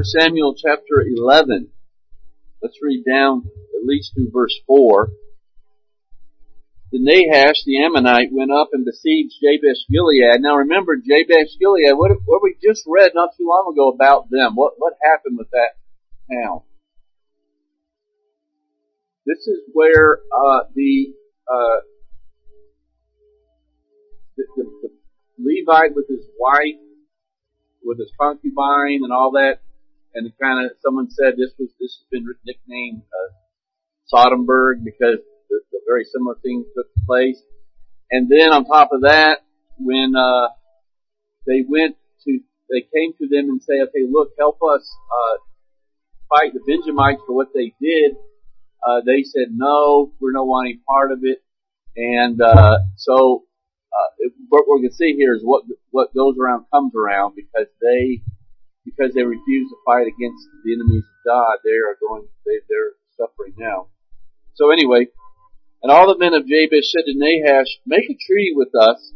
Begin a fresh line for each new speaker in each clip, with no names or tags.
1 Samuel chapter 11. Let's read down at least through verse 4. The Nahash, the Ammonite, went up and besieged Jabesh Gilead. Now remember, Jabesh Gilead, what, what we just read not too long ago about them. What, what happened with that town? This is where, uh, the, uh, the, the, the Levite with his wife, with his concubine and all that, and kind of, someone said this was, this has been nicknamed, uh, Sodomburg because the, the very similar thing took place. And then on top of that, when, uh, they went to, they came to them and say, okay, look, help us, uh, fight the Benjamites for what they did, uh, they said, no, we're not wanting part of it. And, uh, so, uh, it, what we're going to see here is what, what goes around comes around because they, because they refuse to fight against the enemies of God, they are going, they, they're suffering now. So anyway, and all the men of Jabesh said to Nahash, make a treaty with us,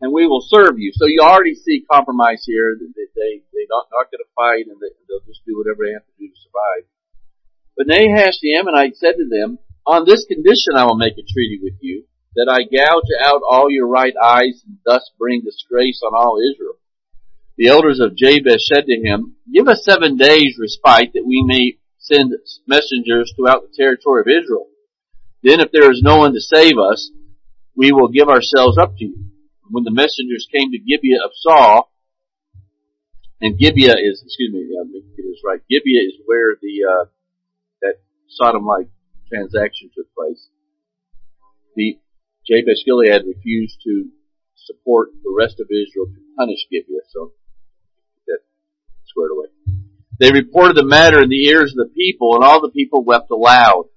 and we will serve you. So you already see compromise here. They, they, they're not, not going to fight, and they, they'll just do whatever they have to do to survive. But Nahash the Ammonite said to them, On this condition I will make a treaty with you, that I gouge out all your right eyes, and thus bring disgrace on all Israel. The elders of Jabesh said to him, Give us seven days respite, that we may send messengers throughout the territory of Israel. Then if there is no one to save us, we will give ourselves up to you. When the messengers came to Gibeah of Saul, and Gibeah is, excuse me, let me get this right. Gibeah is where the, uh, that Sodom-like transaction took place. The Jabesh Gilead refused to support the rest of Israel to punish Gibeah, so squared away. They reported the matter in the ears of the people, and all the people wept aloud.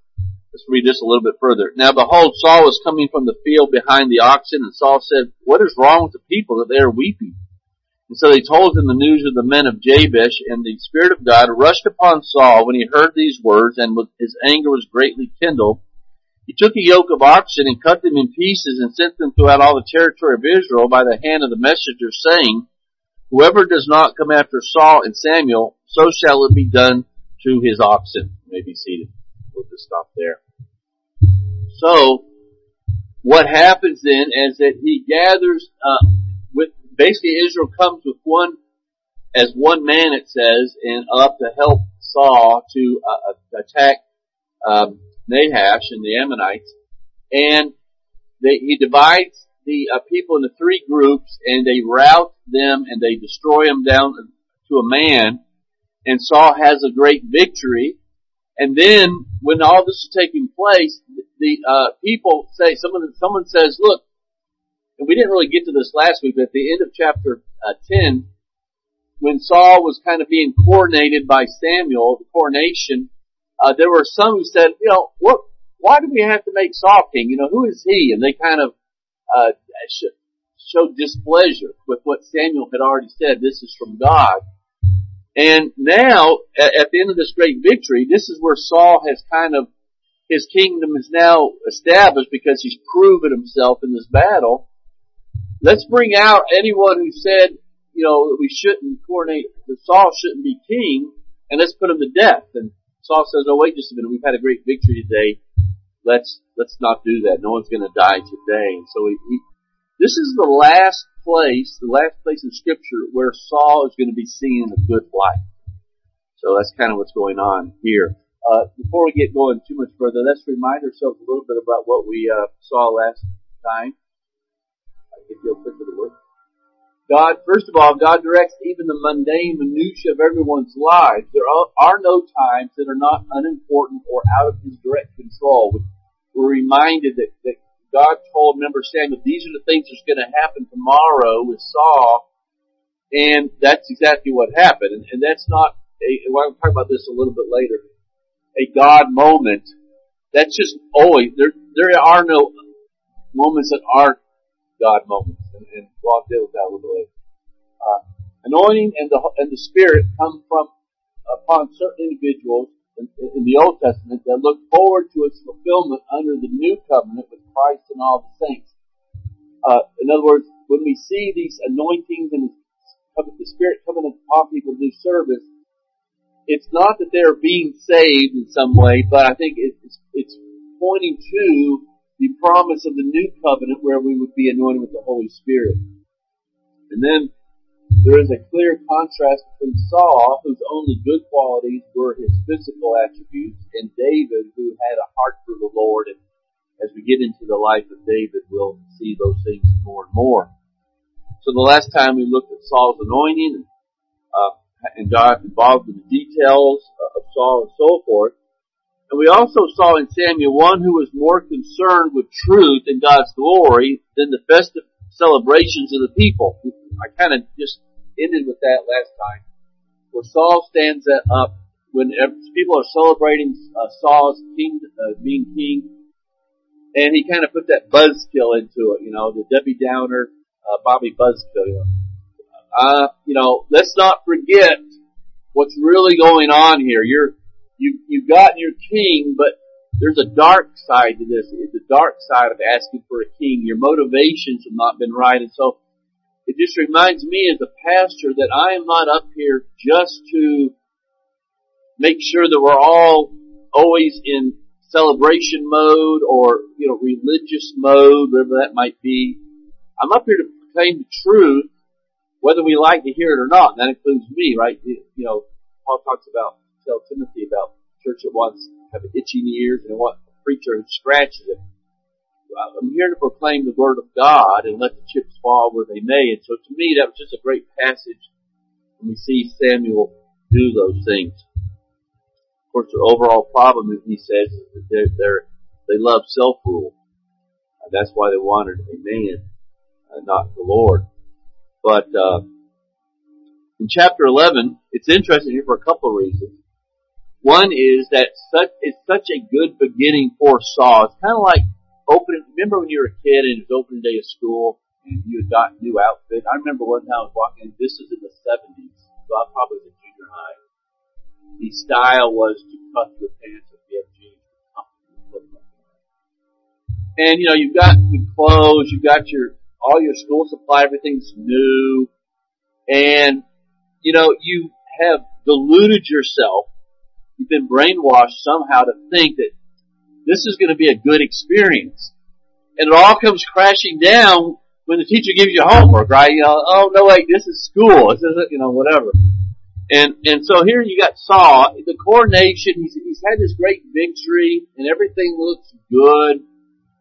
Let's read this a little bit further. Now behold, Saul was coming from the field behind the oxen, and Saul said, What is wrong with the people that they are weeping? And so they told him the news of the men of Jabesh, and the Spirit of God rushed upon Saul when he heard these words, and his anger was greatly kindled. He took a yoke of oxen and cut them in pieces and sent them throughout all the territory of Israel by the hand of the messenger, saying, Whoever does not come after Saul and Samuel, so shall it be done to his oxen. You may be seated. We'll just stop there. So, what happens then is that he gathers, uh, with, basically Israel comes with one, as one man it says, and up to help Saul to uh, attack um, Nahash and the Ammonites, and they, he divides the uh, people into three groups, and they rout them and they destroy them down to a man, and Saul has a great victory, and then when all this is taking place, the uh, people say someone someone says, "Look," and we didn't really get to this last week, but at the end of chapter uh, ten, when Saul was kind of being coronated by Samuel, the coronation, uh, there were some who said, "You know, what? Why do we have to make Saul king? You know, who is he?" And they kind of uh, showed displeasure with what Samuel had already said. This is from God. And now, at, the end of this great victory, this is where Saul has kind of his kingdom is now established because he's proven himself in this battle. Let's bring out anyone who said, you know, that we shouldn't coronate, that Saul shouldn't be king, and let's put him to death. And Saul says, oh wait just a minute, we've had a great victory today. Let's, let's not do that. No one's gonna die today. And so he, he this is the last place, the last place in scripture where Saul is going to be seen in a good light. So that's kind of what's going on here. Uh, before we get going too much further, let's remind ourselves a little bit about what we uh, saw last time. I get you a quick of the word. God, first of all, God directs even the mundane minutiae of everyone's lives. There are, are no times that are not unimportant or out of His direct control. We're reminded that, that God told, remember Samuel, these are the things that's going to happen tomorrow with Saul, and that's exactly what happened. And, and that's not, a, well, I'll talk about this a little bit later a God moment. That's just always, there, there are no moments that aren't God moments. And, and we'll deal with that a little bit later. Uh, anointing and the, and the Spirit come from, upon certain individuals in, the Old Testament that look forward to its fulfillment under the new covenant with Christ and all the saints. Uh, in other words, when we see these anointings and the Spirit coming upon people to do service, it's not that they're being saved in some way, but I think it's, it's pointing to the promise of the new covenant where we would be anointed with the Holy Spirit. And then there is a clear contrast between Saul, whose only good qualities were his physical attributes, and David, who had a heart for the Lord. And as we get into the life of David, we'll see those things more and more. So the last time we looked at Saul's anointing uh, and got involved in the details of Saul and so forth. And we also saw in Samuel one who was more concerned with truth and God's glory than the festive celebrations of the people. I kind of just ended with that last time, where Saul stands up when people are celebrating uh, Saul's king, uh, being king, and he kind of put that buzzkill into it, you know, the Debbie Downer, uh, Bobby Buzzkill, you know. Uh, you know, let's not forget what's really going on here. You're, you, you got your king, but there's a dark side to this. It's a dark side of asking for a king. Your motivations have not been right. And so it just reminds me as a pastor that I am not up here just to make sure that we're all always in celebration mode or, you know, religious mode, whatever that might be. I'm up here to proclaim the truth, whether we like to hear it or not. And that includes me, right? You know, Paul talks about, tell Timothy about church that wants have itching ears and a preacher who scratches it. I'm here to proclaim the word of God and let the chips fall where they may. And so to me, that was just a great passage when we see Samuel do those things. Of course, the overall problem, as he says, is that they're, they're they love self-rule. And that's why they wanted a man, uh, not the Lord. But, uh, in chapter 11, it's interesting here for a couple of reasons. One is that such, it's such a good beginning for Saul. It's kind of like opening, remember when you were a kid and it was opening day of school and you had got a new outfit? I remember one time I was walking, this was in the 70s, so I probably was in junior high. The style was to cut your pants if you have jeans. And you know, you've got your clothes, you've got your, all your school supply, everything's new. And, you know, you have deluded yourself You've been brainwashed somehow to think that this is going to be a good experience. And it all comes crashing down when the teacher gives you homework, right? You know, oh no wait, this is school. This isn't, you know, whatever. And, and so here you got Saul, the coronation, he's, he's had this great victory and everything looks good.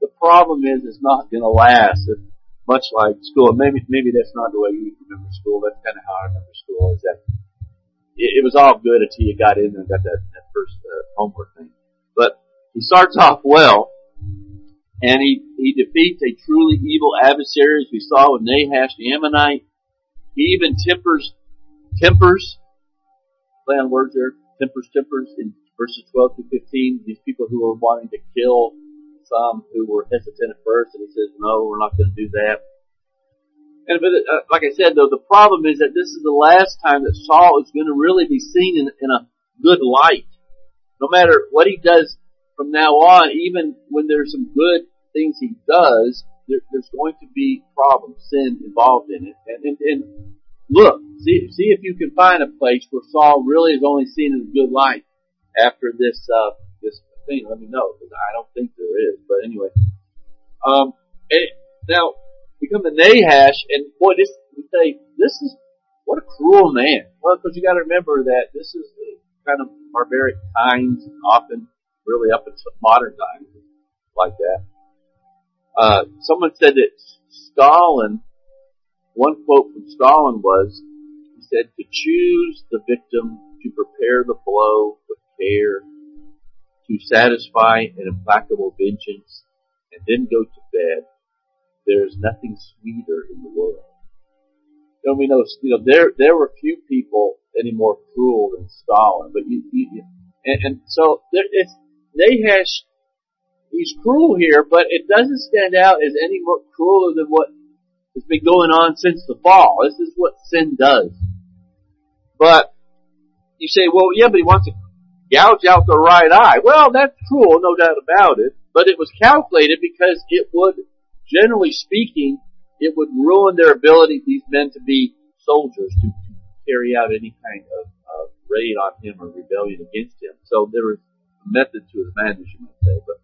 The problem is it's not gonna last. It's much like school. Maybe, maybe that's not the way you remember school. That's kind of how I remember school is that it, it was all good until you got in and got that, that first uh, homework thing. He starts off well, and he, he defeats a truly evil adversary, as we saw with Nahash the Ammonite. He even tempers, tempers, play on words there, tempers, tempers in verses 12 to 15, these people who were wanting to kill some who were hesitant at first, and he says, no, we're not going to do that. And but uh, like I said, though, the problem is that this is the last time that Saul is going to really be seen in, in a good light. No matter what he does from now on, even when there's some good things he does, there, there's going to be problems, sin involved in it. And, and, and look, see, see if you can find a place where Saul really is only seen in a good light after this, uh, this thing. Let me know, because I don't think there is. But anyway, um, and now become the Nahash, and boy, this we say this is what a cruel man. Well, because you got to remember that this is the kind of barbaric times, often really up until modern times, like that. Uh, someone said that Stalin, one quote from Stalin was, he said, to choose the victim, to prepare the blow with care, to satisfy an implacable vengeance, and then go to bed there's nothing sweeter in the world. You know, we know, you know, there, there were few people any more cruel than Stalin, but you, you, and, and so there, it's, Nahash, he's cruel here, but it doesn't stand out as any more crueler than what has been going on since the fall. This is what sin does. But you say, well, yeah, but he wants to gouge out the right eye. Well, that's cruel, no doubt about it. But it was calculated because it would generally speaking, it would ruin their ability, these men, to be soldiers, to, carry out any kind of, of raid on him or rebellion against him. So there was method to his madness, you might say. But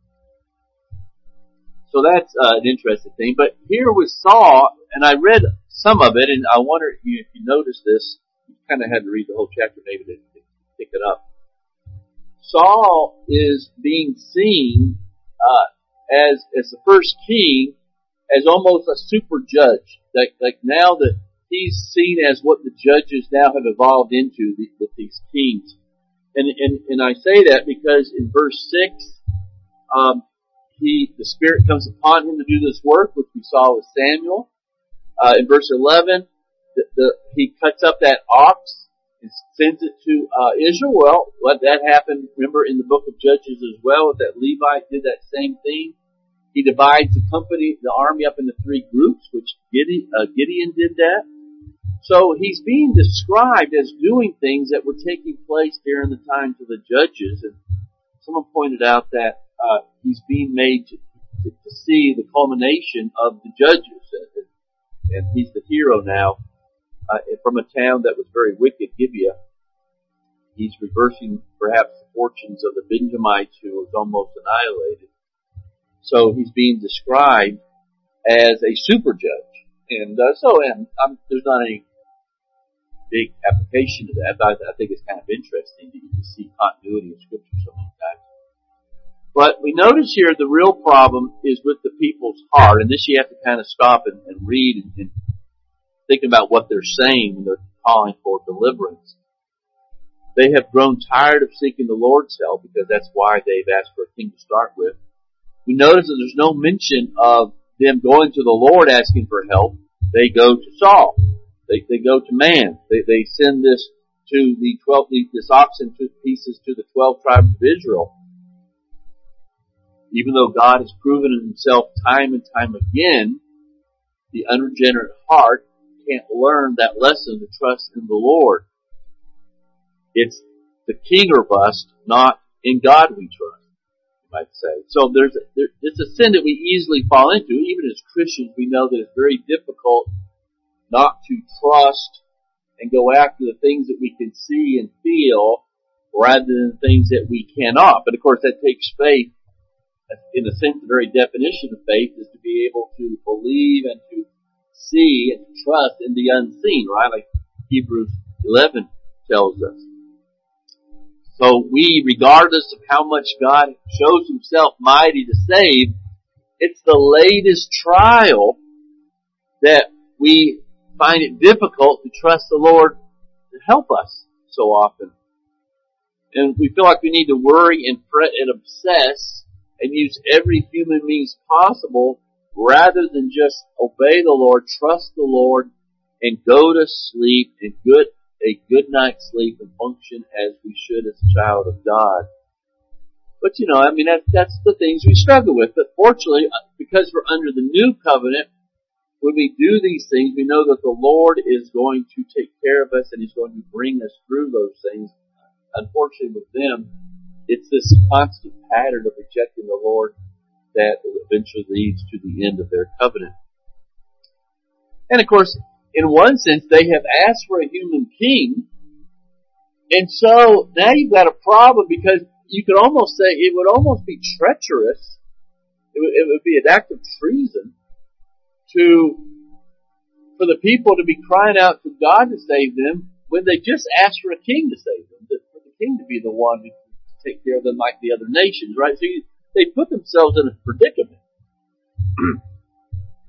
so that's uh, an interesting thing. But here we saw, and I read some of it, and I wonder if you, if you noticed this. You kind of had to read the whole chapter maybe to pick it up. Saul is being seen uh, as as the first king, as almost a super judge. Like like now that he's seen as what the judges now have evolved into the, with these kings. And, and, and I say that because in verse 6, um, he, the Spirit comes upon him to do this work, which we saw with Samuel. Uh, in verse 11, the, the, he cuts up that ox and sends it to uh, Israel. Well, what that happened, remember, in the book of Judges as well, that Levi did that same thing. He divides the company, the army up into three groups, which Gideon, uh, Gideon did that. So he's being described as doing things that were taking place during the times of the judges. And someone pointed out that uh, he's being made to, to, to, see the culmination of the judges, and, and he's the hero now uh, from a town that was very wicked, Gibeah. He's reversing perhaps the fortunes of the Benjamites who was almost annihilated. So he's being described as a super judge. And uh, so, and there's not any big application to that, I, I think it's kind of interesting that you see continuity in Scripture so many times. But we notice here the real problem is with the people's heart, and this you have to kind of stop and, and read and, and think about what they're saying when they're calling for deliverance. They have grown tired of seeking the Lord's help because that's why they've asked for a king to start with. We notice that there's no mention of them going to the Lord asking for help. They go to Saul. They, they go to man. They, they send this to the twelve, this oxen to pieces to the twelve tribes of Israel. Even though God has proven himself time and time again, the unregenerate heart can't learn that lesson to trust in the Lord. It's the king or bust, not in God we trust, you might say. So there's a, there, it's a sin that we easily fall into. Even as Christians, we know that it's very difficult not to trust and go after the things that we can see and feel rather than things that we cannot. But of course that takes faith. In a sense, the very definition of faith is to be able to believe and to see and to trust in the unseen, right? Like Hebrews 11 tells us. So we, regardless of how much God shows himself mighty to save, it's the latest trial that we find it difficult to trust the Lord to help us so often. And we feel like we need to worry and fret and obsess and use every human means possible rather than just obey the Lord, trust the Lord, and go to sleep and good a good night's sleep and function as we should as a child of God. But you know, I mean, that, that's the things we struggle with. But fortunately, uh, because we're under the new covenant, when we do these things, we know that the Lord is going to take care of us and He's going to bring us through those things. Unfortunately with them, it's this constant pattern of rejecting the Lord that eventually leads to the end of their covenant. And of course, in one sense, they have asked for a human king, and so now you've got a problem because you could almost say it would almost be treacherous. It would, it would be an act of treason to for the people to be crying out to God to save them when they just asked for a king to save them, for the king to be the one to take care of them like the other nations, right? So you, they put themselves in a predicament.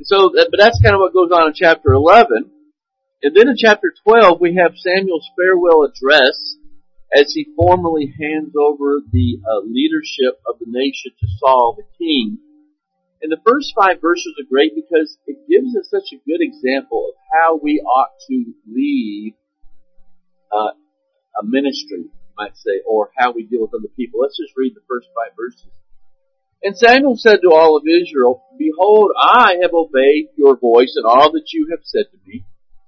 so, but that's kind of what goes on in chapter 11. And then in chapter 12, we have Samuel's farewell address as he formally hands over the uh, leadership of the nation to Saul, the king. And the first five verses are great because it gives us such a good example of how we ought to lead uh, a ministry, you might say, or how we deal with other people. Let's just read the first five verses. And Samuel said to all of Israel, Behold, I have obeyed your voice and all that you have said to me,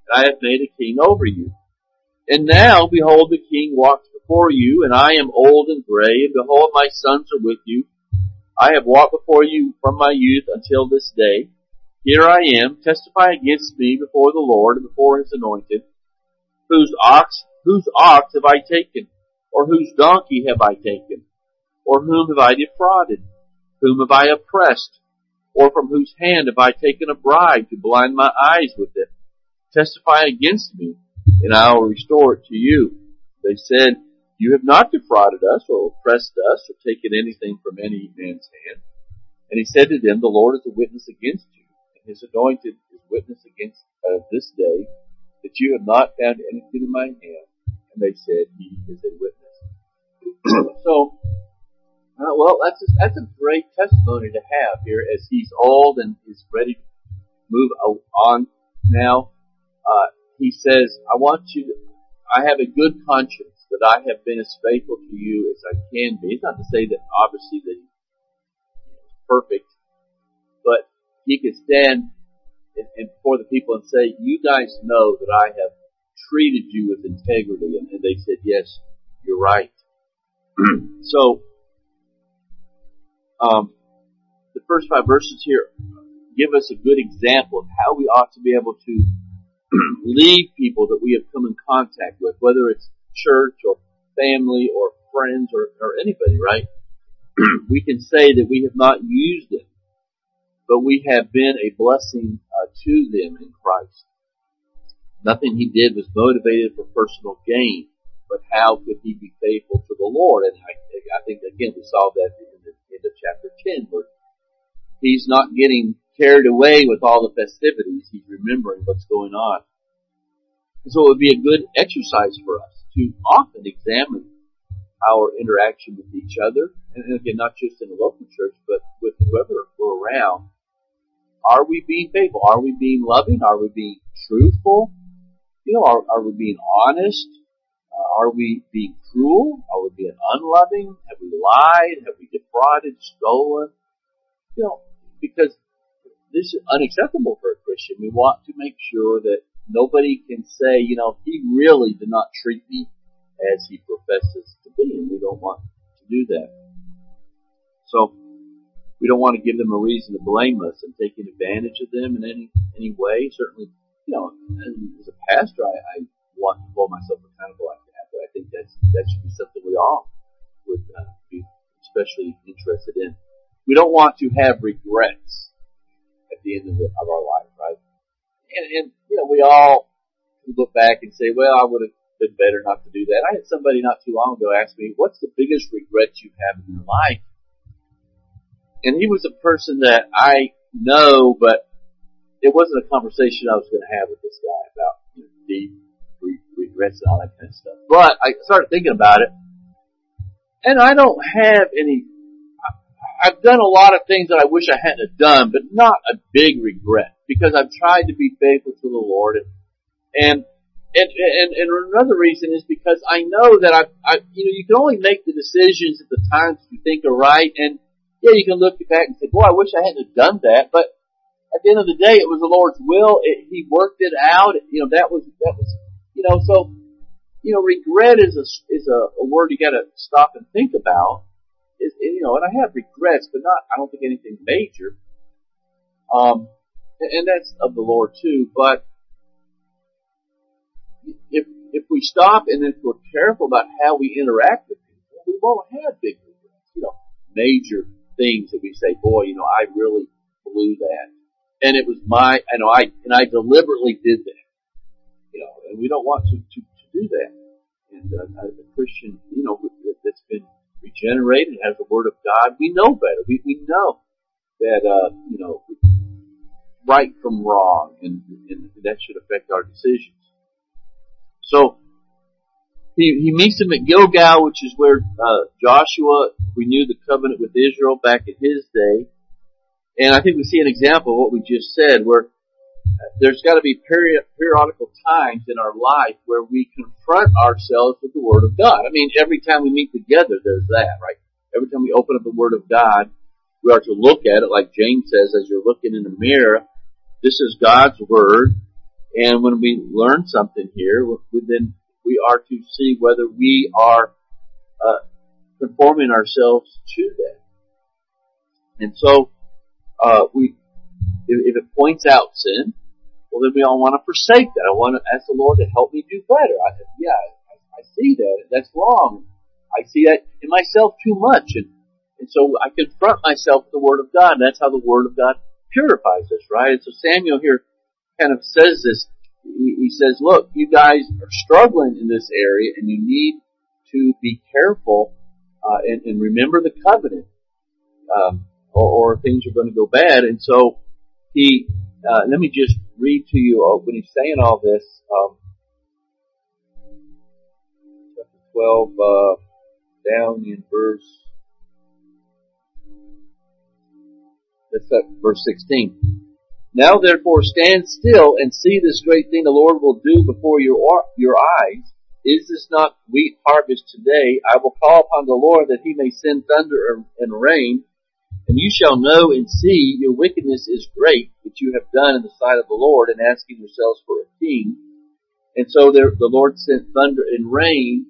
and I have made a king over you. And now, behold, the king walks before you, and I am old and gray, and behold, my sons are with you, I have walked before you from my youth until this day. Here I am, testify against me before the Lord and before his anointed, whose ox whose ox have I taken? Or whose donkey have I taken? Or whom have I defrauded? Whom have I oppressed? Or from whose hand have I taken a bribe to blind my eyes with it? Testify against me, and I will restore it to you. They said, You have not defrauded us, or oppressed us, or taken anything from any man's hand. And he said to them, The Lord is a witness against you, and his anointed is witness against uh, this day, that you have not found anything in my hand. And they said, He is a witness. so, uh, well, that's a, that's a great testimony to have here as he's old and is ready to move on now. Uh, he says, I want you to, I have a good conscience that I have been as faithful to you as I can be. It's not to say that obviously that he's perfect, but he can stand and, and before the people and say, you guys know that I have treated you with integrity. And, and they said, yes, you're right. so, um, the first five verses here give us a good example of how we ought to be able to lead people that we have come in contact with, whether it's church or family or friends or, or anybody, right? we can say that we have not used them, but we have been a blessing uh, to them in Christ. Nothing he did was motivated for personal gain, but how could he be faithful to the Lord? And I, I think again we saw that in the end of chapter 10 where he's not getting carried away with all the festivities. He's remembering what's going on. And so it would be a good exercise for us to often examine our interaction with each other, and again, not just in the local church, but with whoever we're around. Are we being faithful? Are we being loving? Are we being truthful? You know, are, are we being honest? Uh, are we being cruel? Are we being unloving? Have we lied? Have we defrauded, stolen? You know, because this is unacceptable for a Christian. We want to make sure that nobody can say, you know, he really did not treat me as he professes to be, and we don't want to do that. So, we don't want to give them a reason to blame us and taking advantage of them in any any way. Certainly, you know, as a pastor, I, I want to hold myself accountable like that, but I think that's that should be something we all would uh, be especially interested in. We don't want to have regrets at the end of, the, of our life? And, and you know, we all look back and say, well, I would have been better not to do that. I had somebody not too long ago ask me, what's the biggest regret you have in your life? And he was a person that I know, but it wasn't a conversation I was going to have with this guy about you know, deep regrets and all that kind of stuff. But I started thinking about it, and I don't have any. I've done a lot of things that I wish I hadn't have done, but not a big regret because I've tried to be faithful to the Lord, and and and, and, and another reason is because I know that I, I, you know, you can only make the decisions at the times you think are right, and yeah, you can look back and say, boy, I wish I hadn't done that, but at the end of the day, it was the Lord's will. It, he worked it out. You know, that was, that was, you know, so, you know, regret is a, is a, a word you gotta stop and think about. You know, and I have regrets, but not, I don't think anything major. Um, and, that's of the Lord too, but if, if we stop and if we're careful about how we interact with people, we won't have big regrets, you know, major things that we say, boy, you know, I really blew that. And it was my, I know I, and I deliberately did that. You know, and we don't want to, to, to do that. And uh, a Christian, you know, that's been regenerated, has the Word of God, we know better. We, we know that, uh, you know, right from wrong, and, and that should affect our decisions. So, he, he meets him at Gilgal, which is where uh, Joshua renewed the covenant with Israel back in his day. And I think we see an example of what we just said, where there's got to be period, periodical times in our life where we confront ourselves with the Word of God. I mean, every time we meet together, there's that, right? Every time we open up the Word of God, we are to look at it, like James says, as you're looking in the mirror. This is God's Word, and when we learn something here, we then we are to see whether we are uh, conforming ourselves to that. And so, uh, we, if, if, it points out sin, well then we all want to forsake that. I want to ask the Lord to help me do better. I, yeah, I I see that. That's wrong. I see that in myself too much. And, and so I confront myself with the Word of God. And that's how the Word of God purifies us, right? And so Samuel here kind of says this. He, he says, look, you guys are struggling in this area and you need to be careful uh, and, and remember the covenant, um, or, or things are going to go bad. And so he, uh, let me just read to you uh, when he's saying all this. Um, chapter twelve, uh, down in verse. That's up verse sixteen. Now therefore stand still and see this great thing the Lord will do before your your eyes. Is this not wheat harvest today? I will call upon the Lord that he may send thunder and rain, and you shall know and see your wickedness is great, which you have done in the sight of the Lord, and asking yourselves for a king. And so there, the Lord sent thunder and rain,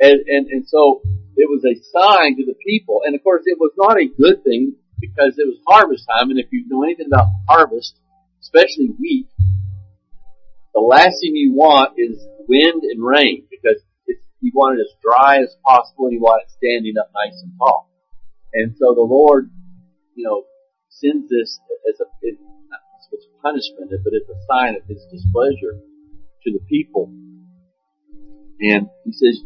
and, and, and so it was a sign to the people. And of course, it was not a good thing because it was harvest time, and if you know anything about harvest, especially wheat, the last thing you want is wind and rain because you want it as dry as possible and you want it standing up nice and tall. And so the Lord, you know, sends this as a, it, as punishment, but it's a sign of His displeasure to the people. And He says,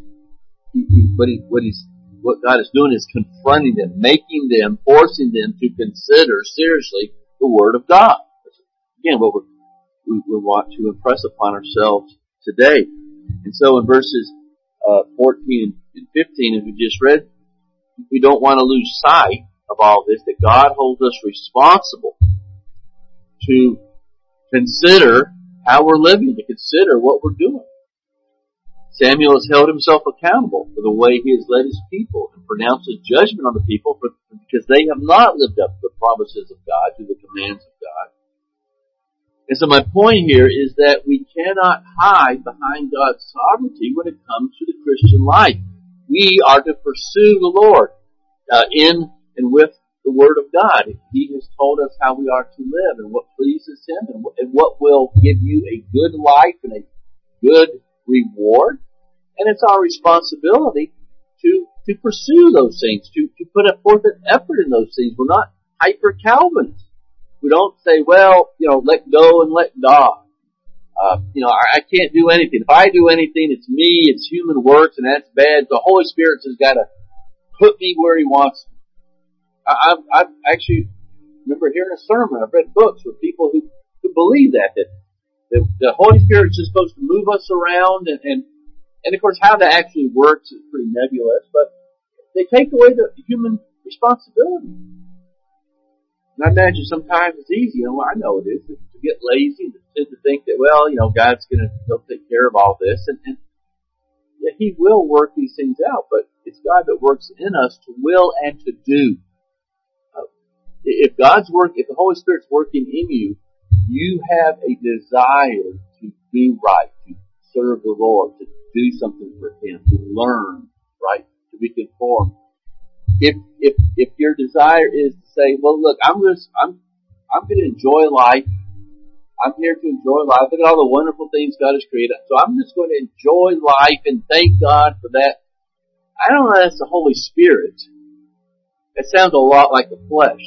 he, he, what, he, what He's, what God is doing is confronting them, making them, forcing them to consider seriously the Word of God. Again, what we, we want to impress upon ourselves today. And so in verses uh, 14 and 15, as we just read, we don't want to lose sight of all this, that God holds us responsible to consider how we're living, to consider what we're doing. Samuel has held himself accountable for the way he has led his people and pronounced a judgment on the people for, because they have not lived up to the promises of God, to the commands of God. And so my point here is that we cannot hide behind God's sovereignty when it comes to the Christian life. We are to pursue the Lord uh, in and with the Word of God. He has told us how we are to live and what pleases Him and, what will give you a good life and a good reward. And it's our responsibility to to pursue those things, to, to put forth an effort in those things. We're not hyper Calvinists. We don't say, well, you know, let go and let God. Uh, you know, I, I can't do anything. If I do anything, it's me, it's human works, and that's bad. The Holy Spirit has got to put me where He wants. I, I've, I've actually remember hearing a sermon. I've read books with people who, who believe that, that, that the Holy Spirit is just supposed to move us around and, and, and of course how that actually works is pretty nebulous, but they take away the human responsibility. And I imagine sometimes it's easy, you know, I know it is, to, to get lazy and to, to think that, well, you know, God's gonna, he'll take care of all this and, and yeah, He will work these things out, but it's God that works in us to will and to do. If God's work, if the Holy Spirit's working in you, you have a desire to do right, to serve the Lord, to do something for Him, to learn, right, to be conformed if if if your desire is to say, well, look, I'm just I'm I'm going to enjoy life. I'm here to enjoy life. Look at all the wonderful things God has created. So I'm just going to enjoy life and thank God for that. I don't know that's the Holy Spirit. It sounds a lot like the flesh.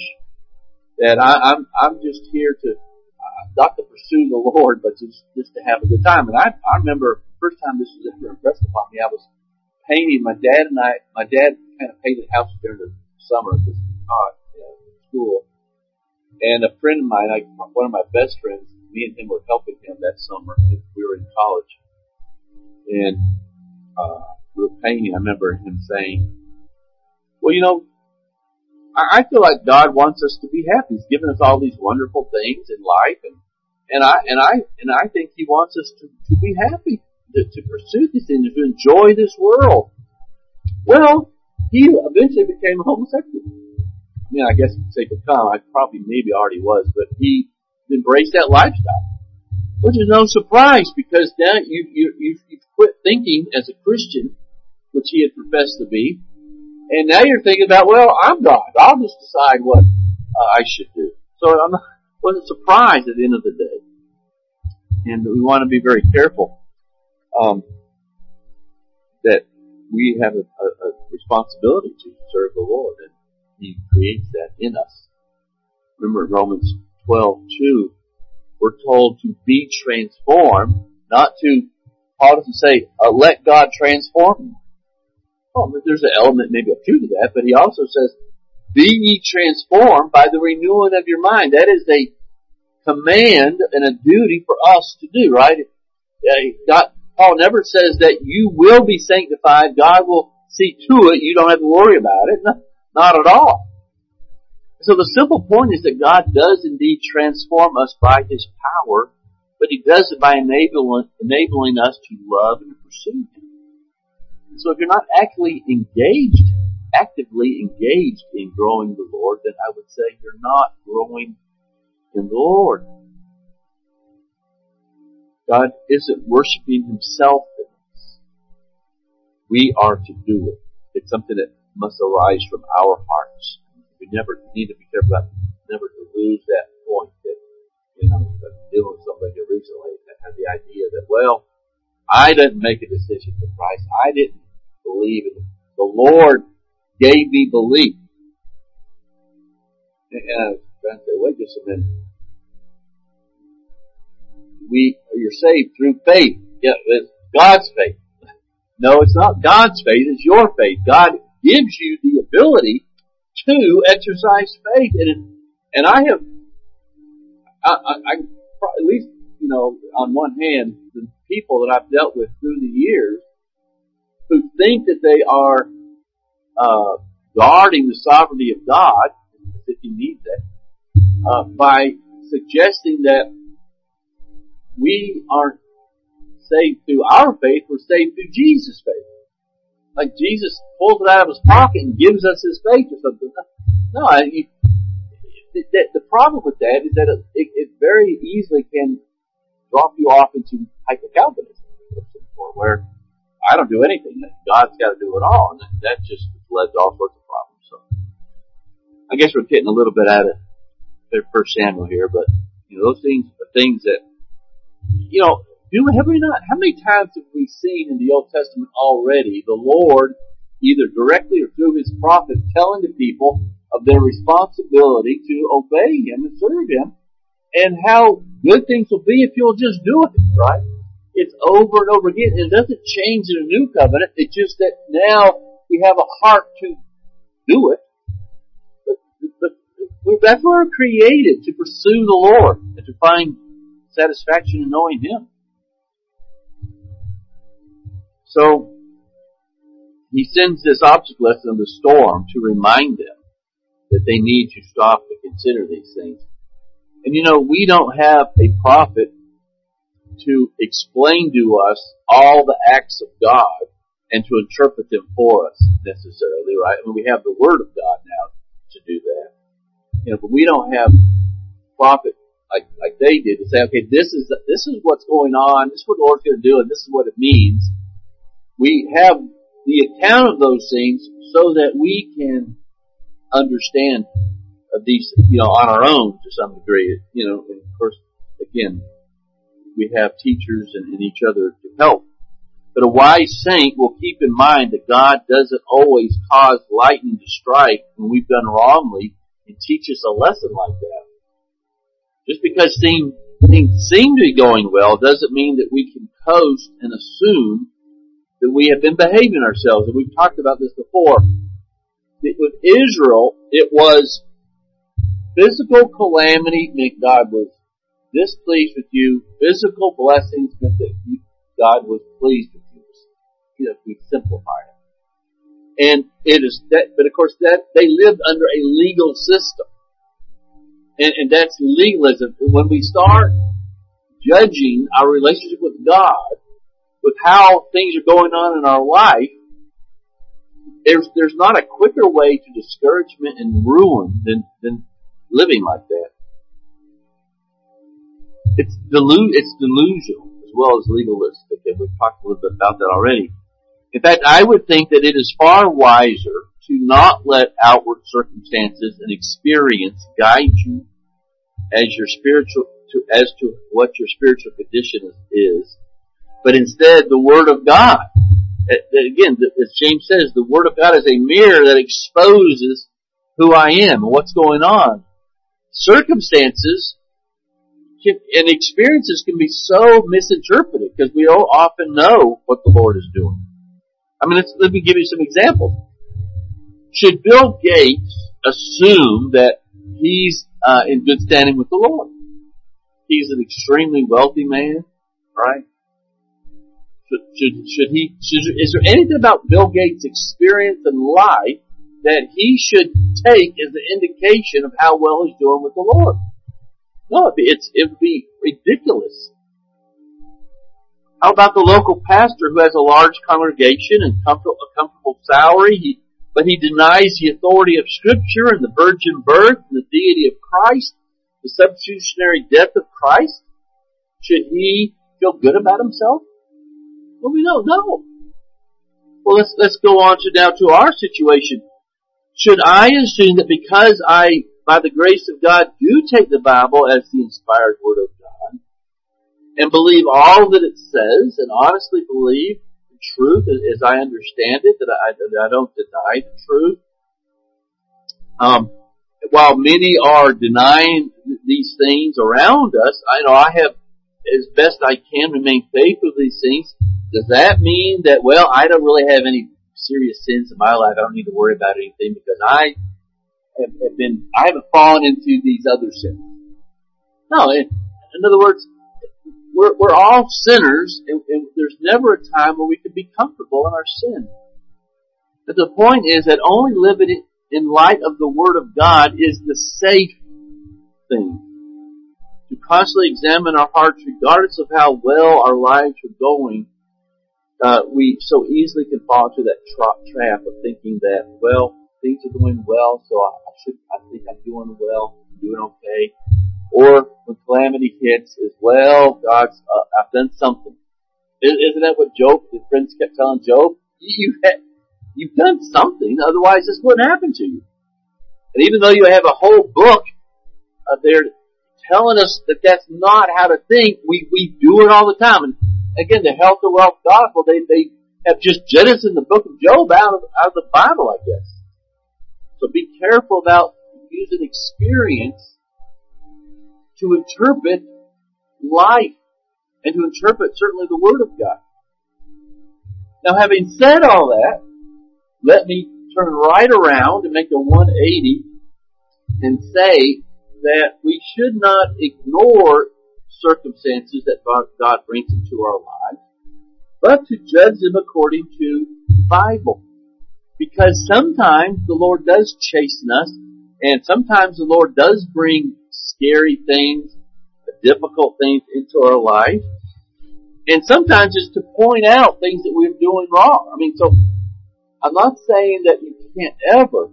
That I, I'm I'm just here to uh, not to pursue the Lord, but just just to have a good time. And I I remember first time this was ever impressed upon me. I was painting. My dad and I, my dad kind of painted houses during the summer because was hot, you know, school. And a friend of mine, I, one of my best friends, me and him were helping him that summer. We were in college, and uh, we were painting. I remember him saying, "Well, you know, I, feel like God wants us to be happy. He's given us all these wonderful things in life, and and I and I and I think He wants us to, to be happy." to, to pursue these things, to enjoy this world. Well, he eventually became a homosexual. I mean, I guess you could say become, I probably maybe already was, but he embraced that lifestyle. Which is no surprise because now you, you, you, you quit thinking as a Christian, which he had professed to be, and now you're thinking about, well, I'm God. I'll just decide what uh, I should do. So I'm not, wasn't surprised at the end of the day. And we want to be very careful um, that we have a, a, a responsibility to serve the Lord, and He creates that in us. Remember Romans 12, 2, we're told to be transformed, not to, Paul doesn't say, uh, let God transform you. Oh, well, there's an element maybe of truth to that, but he also says, be ye transformed by the renewing of your mind. That is a command and a duty for us to do, right? Uh, God, Paul never says that you will be sanctified. God will see to it. You don't have to worry about it. not at all. So the simple point is that God does indeed transform us by His power, but He does it by enabling, enabling us to love and to pursue Him. So if you're not actually engaged, actively engaged in growing the Lord, then I would say you're not growing in the Lord. God isn't worshiping Himself in us. We are to do it. It's something that must arise from our hearts we never need to be careful about never to lose that point that, you know, dealing with somebody recently that had the idea that, well, I didn't make a decision for Christ. I didn't believe. The Lord gave me belief. And wait just a minute. We, you're saved through faith. Yeah, it's God's faith. No, it's not God's faith, it's your faith. God gives you the ability to exercise faith. And, and I have, I, I, I, at least, you know, on one hand, the people that I've dealt with through the years who think that they are, uh, guarding the sovereignty of God, if you need that, uh, by suggesting that we aren't saved through our faith, we're saved through Jesus' faith like Jesus pulls it out of his pocket and gives us his faith or something. No, you, the, problem with that is that it, it, it very easily can drop you off into hyper-Calvinism, where I don't do anything. God's got to do it all, and that just led to all sorts of problems. So, I guess we're getting a little bit out of First Samuel here, but you know those things are things that you know do have we not? How many times have we seen in the Old Testament already the Lord, either directly or through His prophets, telling the people of their responsibility to obey Him and serve Him, and how good things will be if you'll just do it, right? It's over and over again. It doesn't change in a new covenant. It's just that now we have a heart to do it. But, but that's why we're created to pursue the Lord and to find satisfaction in knowing Him. So, he sends this object lesson of the storm to remind them that they need to stop and consider these things. And you know, we don't have a prophet to explain to us all the acts of God and to interpret them for us necessarily, right? I mean, we have the Word of God now to do that. You know, but we don't have prophet like like they did to say, okay, this is this is what's going on, this is what the Lord's going to do, and this is what it means we have the account of those things so that we can understand these, you know, on our own to some degree. You know, and of course, again, we have teachers and, and each other to help. But a wise saint will keep in mind that God doesn't always cause lightning to strike when we've done wrongly and teach us a lesson like that. Just because things seem to be going well doesn't mean that we can coast and assume that we have been behaving ourselves, and we've talked about this before. With Israel, it was physical calamity meant God was displeased with you. Physical blessings meant that you, God was pleased with you. You know, we simplify it. And it is that, but of course that, they lived under a legal system. And, and that's legalism. When we start judging our relationship with God with how things are going on in our life, there's there's not a quicker way to discouragement and ruin than than living like that. It's delu- it's delusional as well as legalistic, and we've talked a little bit about that already. In fact, I would think that it is far wiser to not let outward circumstances and experience guide you as your spiritual to as to what your spiritual condition is, but instead the Word of God Again, as James says, the Word of God is a mirror that exposes who I am and what's going on. Circumstances can, and experiences can be so misinterpreted because we don't often know what the Lord is doing. I mean, let me give you some examples. Should Bill Gates assume that he's uh, in good standing with the Lord? He's an extremely wealthy man, right? Should, should, should he, should, is there anything about Bill Gates' experience in life that he should take as an indication of how well he's doing with the Lord? No, it's, it would be ridiculous. How about the local pastor who has a large congregation and a comfortable salary, he, but he denies the authority of Scripture and the virgin birth and the deity of Christ, the substitutionary death of Christ? Should he feel good about himself? Well, we don't know. Well, let's, let's go on to now to our situation. Should I assume that because I, by the grace of God, do take the Bible as the inspired Word of God, and believe all that it says, and honestly believe the truth as I understand it, that I, that I don't deny the truth, um, while many are denying these things around us, I know I have, as best I can, remain faithful to these things does that mean that, well, I don't really have any serious sins in my life. I don't need to worry about anything because I have, have been, I haven't fallen into these other sins. No, in, in other words, we're, we're all sinners and, and there's never a time where we can be comfortable in our sin. But the point is that only living in light of the Word of God is the safe thing. To constantly examine our hearts regardless of how well our lives are going uh, we so easily can fall into that tra- trap of thinking that, well, things are going well, so I, should, I think I'm doing well, I'm doing okay. Or when calamity hits, as well, God's, uh, I've done something. Isn't that what Job, his friends kept telling Job? You had, you've done something, otherwise this wouldn't happen to you. And even though you have a whole book uh, there telling us that that's not how to think, we, we do it all the time. And again, the health and wealth gospel, they, they have just jettisoned the book of Job out of, out of the Bible, I guess. So be careful about using experience to interpret life and to interpret certainly the Word of God. Now having said all that, let me turn right around and make a 180 and say that we should not ignore circumstances that God brings into our lives, but to judge them according to the Bible. Because sometimes the Lord does chasten us, and sometimes the Lord does bring scary things, difficult things into our life, and sometimes it's to point out things that we're doing wrong. I mean, so I'm not saying that you can't ever,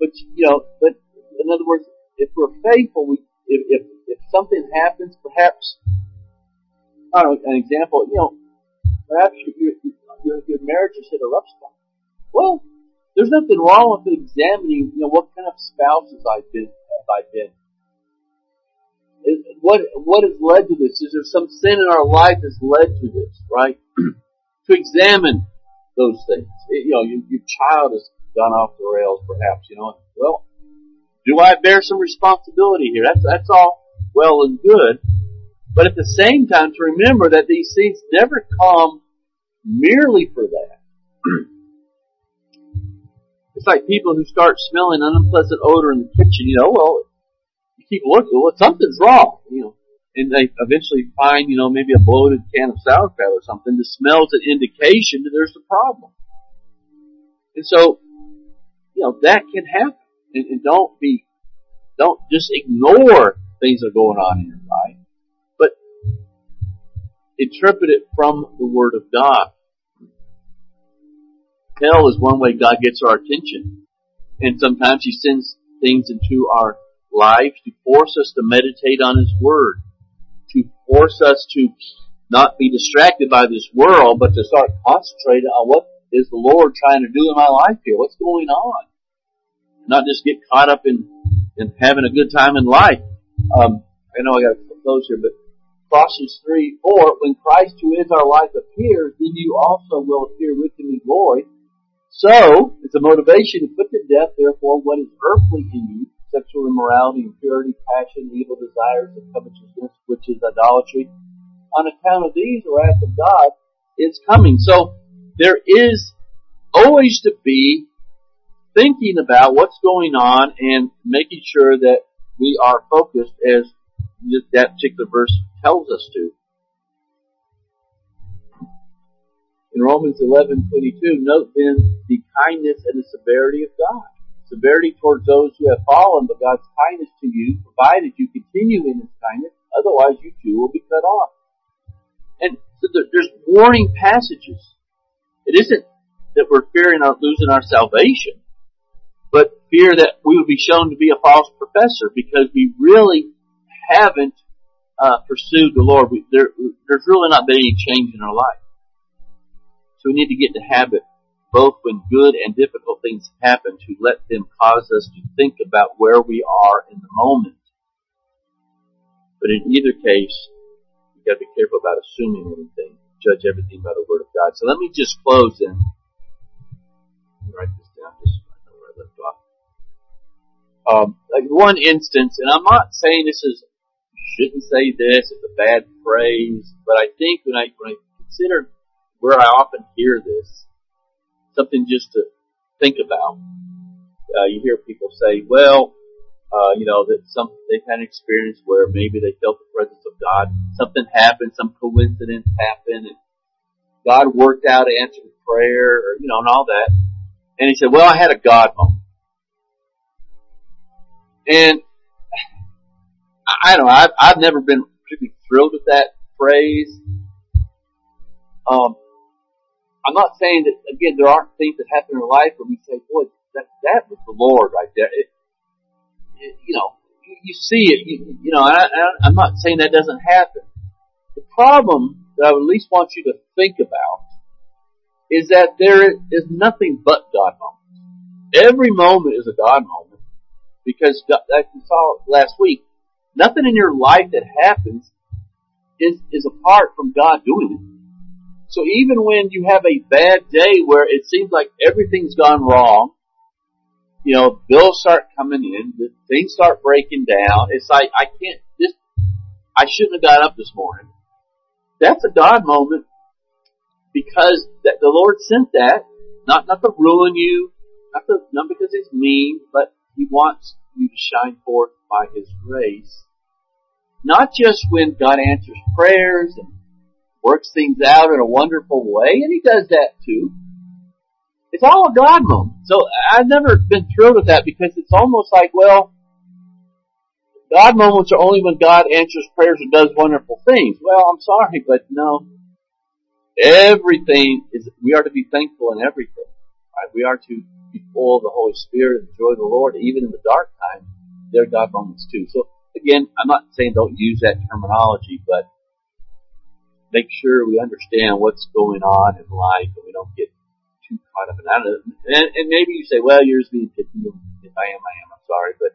but you know, but in other words, if we're faithful, we if, if if something happens, perhaps, I don't know, an example, you know, perhaps your, your, your marriage has hit a rough spot. Well, there's nothing wrong with examining, you know, what kind of spouses I've been, have I been. what, what has led to this? Is there some sin in our life that's led to this, right? to examine those things. It, you know, your, your child has gone off the rails perhaps, you know, well, do I bear some responsibility here? That's, that's all well and good. But at the same time, to remember that these things never come merely for that. it's like people who start smelling an unpleasant odor in the kitchen, you know, well, you keep looking, well, something's wrong, you know. And they eventually find, you know, maybe a bloated can of sauerkraut or something. The smell's an indication that there's a problem. And so, you know, that can happen. And, and don't be, don't just ignore things that are going on in your life, but interpret it from the Word of God. Hell is one way God gets our attention. And sometimes He sends things into our lives to force us to meditate on His Word, to force us to not be distracted by this world, but to start concentrating on what is the Lord trying to do in my life here? What's going on? Not just get caught up in, in having a good time in life. Um, I know I got to close here, but Colossians 3, 4, when Christ who is our life appears, then you also will appear with him in glory. So, it's a motivation to put to death, therefore, what is earthly in you, sexual immorality, impurity, passion, evil desires, and covetousness, which is idolatry. On account of these, the wrath of God is coming. So, there is always to be thinking about what's going on and making sure that we are focused as that particular verse tells us to. In Romans 11:22, note then the kindness and the severity of God. Severity towards those who have fallen, but God's kindness to you, provided you continue in His kindness, otherwise you too will be cut off. And so there's warning passages. It isn't that we're fearing of losing our salvation, but fear that we would be shown to be a false professor because we really haven't uh, pursued the Lord. We, there, there's really not been any change in our life. So we need to get in the habit, both when good and difficult things happen, to let them cause us to think about where we are in the moment. But in either case, you've got to be careful about assuming anything. Judge everything by the Word of God. So let me just close then. Write this down just where I left off. Um, like one instance, and I'm not saying this is shouldn't say this, it's a bad phrase, but I think when I when I consider where I often hear this, something just to think about. Uh, you hear people say, well, uh, you know, that some, they've had an experience where maybe they felt the presence of God. Something happened, some coincidence happened, and God worked out answered prayer, or, you know, and all that. And he said, well, I had a God moment. And I don't know, I've, I've never been particularly thrilled with that phrase. Um, I'm not saying that again there aren't things that happen in life where we say, "Boy, that that was the Lord right there." It, it, you know, you, you see it. You, you know, I, I, I'm not saying that doesn't happen. The problem that I would at least want you to think about is that there is nothing but God moments. Every moment is a God moment because, like we saw last week, nothing in your life that happens is is apart from God doing it. So even when you have a bad day where it seems like everything's gone wrong, you know, bills start coming in, things start breaking down. It's like I can't. This I shouldn't have got up this morning. That's a God moment because that the Lord sent that not not to ruin you, not to, not because He's mean, but He wants you to shine forth by His grace. Not just when God answers prayers and works things out in a wonderful way, and he does that too. It's all a God moment. So I've never been thrilled with that because it's almost like, well, God moments are only when God answers prayers and does wonderful things. Well, I'm sorry, but no. Everything is, we are to be thankful in everything. Right? We are to be full of the Holy Spirit and enjoy the Lord, even in the dark times. There are God moments too. So again, I'm not saying don't use that terminology, but make sure we understand what's going on in life and we don't get too caught up in that. And, and maybe you say, well, yours being picky. If I am, I am. I'm sorry, but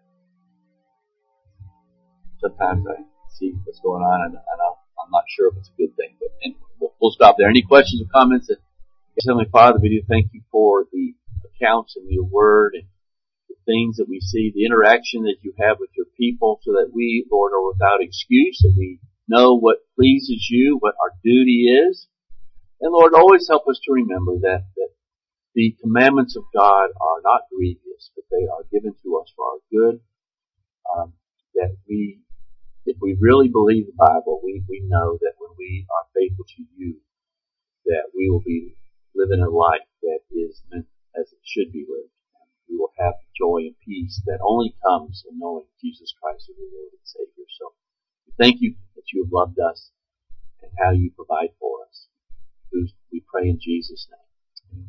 sometimes I see what's going on and, and I'm not sure if it's a good thing. But anyway, we'll, we'll stop there. Any questions or comments? And, Heavenly Father, we do thank you for the accounts and your word and the things that we see, the interaction that you have with your people so that we, Lord, are without excuse, that we know what pleases you, what our duty is. And Lord, always help us to remember that, that the commandments of God are not grievous, but they are given to us for our good. Um, that we, if we really believe the Bible, we, we know that when we are faithful to you, that we will be living a life that is meant as it should be lived. We will have joy and peace that only comes in knowing Jesus Christ as the Lord and Savior. So Thank you that you have loved us and how you provide for us. We pray in Jesus' name.